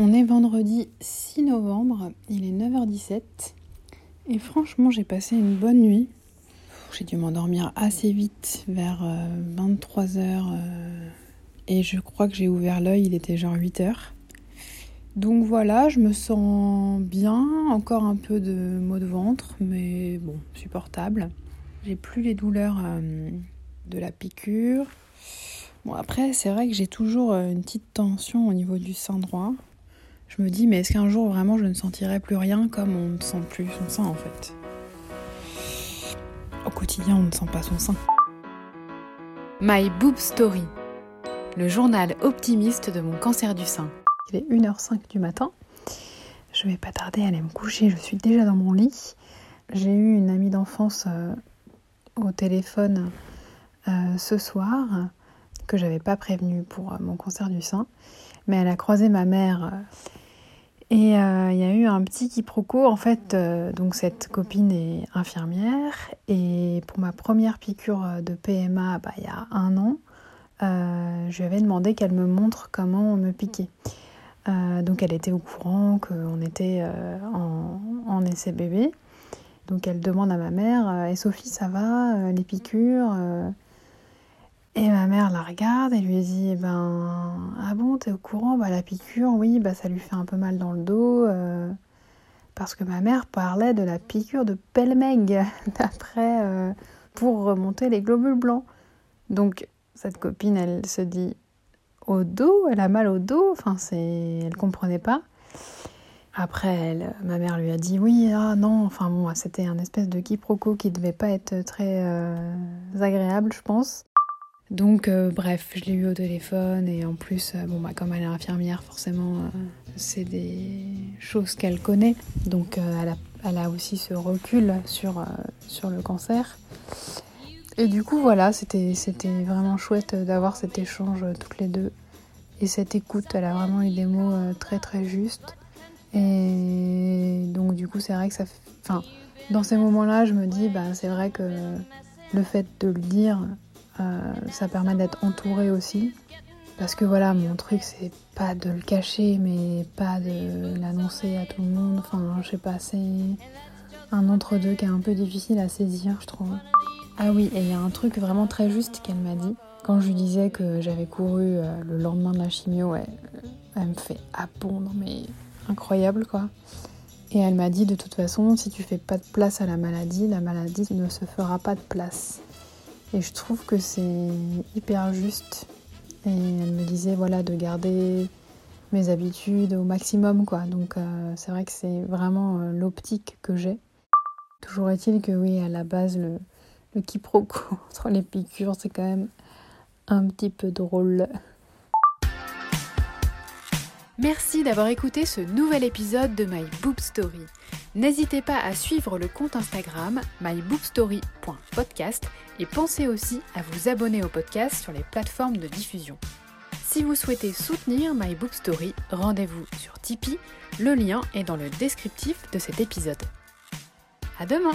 On est vendredi 6 novembre, il est 9h17 et franchement j'ai passé une bonne nuit. J'ai dû m'endormir assez vite vers 23h euh, et je crois que j'ai ouvert l'œil, il était genre 8h. Donc voilà, je me sens bien, encore un peu de maux de ventre, mais bon, supportable. J'ai plus les douleurs euh, de la piqûre. Bon après, c'est vrai que j'ai toujours euh, une petite tension au niveau du sein droit je me dis, mais est-ce qu'un jour vraiment je ne sentirai plus rien comme on ne sent plus son sein en fait? Au quotidien, on ne sent pas son sein. My Boob Story, le journal optimiste de mon cancer du sein. Il est 1h05 du matin. Je vais pas tarder à aller me coucher, je suis déjà dans mon lit. J'ai eu une amie d'enfance euh, au téléphone euh, ce soir que j'avais pas prévenue pour euh, mon cancer du sein, mais elle a croisé ma mère et euh, il y a eu un petit quiproquo. En fait, euh, donc cette copine est infirmière. Et pour ma première piqûre de PMA, bah, il y a un an, euh, je lui avais demandé qu'elle me montre comment me piquer. donc elle était au courant qu'on était en, en, essai bébé. Donc elle demande à ma mère Et Sophie, ça va Les piqûres et ma mère la regarde et lui dit ben ah bon t'es au courant? Bah la piqûre oui bah ça lui fait un peu mal dans le dos euh, parce que ma mère parlait de la piqûre de Pelmeg d'après euh, pour remonter les globules blancs. Donc cette copine elle se dit au dos elle a mal au dos enfin c'est elle comprenait pas. Après, elle, ma mère lui a dit oui, ah non, enfin bon, c'était un espèce de quiproquo qui devait pas être très euh, agréable, je pense. Donc euh, bref, je l'ai eu au téléphone et en plus, euh, bon bah comme elle est infirmière, forcément, euh, c'est des choses qu'elle connaît. Donc elle a, aussi ce recul sur, sur le cancer. Et du coup voilà, c'était vraiment chouette d'avoir cet échange toutes les deux. Et cette écoute, elle a vraiment eu des mots très très justes. Et donc du coup c'est vrai que ça. Enfin, dans ces moments-là, je me dis, bah c'est vrai que le fait de le dire euh, ça permet d'être entouré aussi. Parce que voilà, mon truc, c'est pas de le cacher, mais pas de l'annoncer à tout le monde. Enfin, je sais pas, c'est un entre-deux qui est un peu difficile à saisir, je trouve. Ah oui, et il y a un truc vraiment très juste qu'elle m'a dit. Quand je lui disais que j'avais couru euh, le lendemain de la chimio, elle, elle me fait Ah mais incroyable quoi. Et elle m'a dit de toute façon, si tu fais pas de place à la maladie, la maladie ne se fera pas de place. Et je trouve que c'est hyper juste. Et elle me disait voilà de garder mes habitudes au maximum quoi. Donc euh, c'est vrai que c'est vraiment euh, l'optique que j'ai. Toujours est-il que oui, à la base le, le quiproquo entre les piqûres, c'est quand même un petit peu drôle. Merci d'avoir écouté ce nouvel épisode de My Boob Story. N'hésitez pas à suivre le compte Instagram myboobstory.podcast et pensez aussi à vous abonner au podcast sur les plateformes de diffusion. Si vous souhaitez soutenir My Boob Story, rendez-vous sur Tipeee, le lien est dans le descriptif de cet épisode. À demain!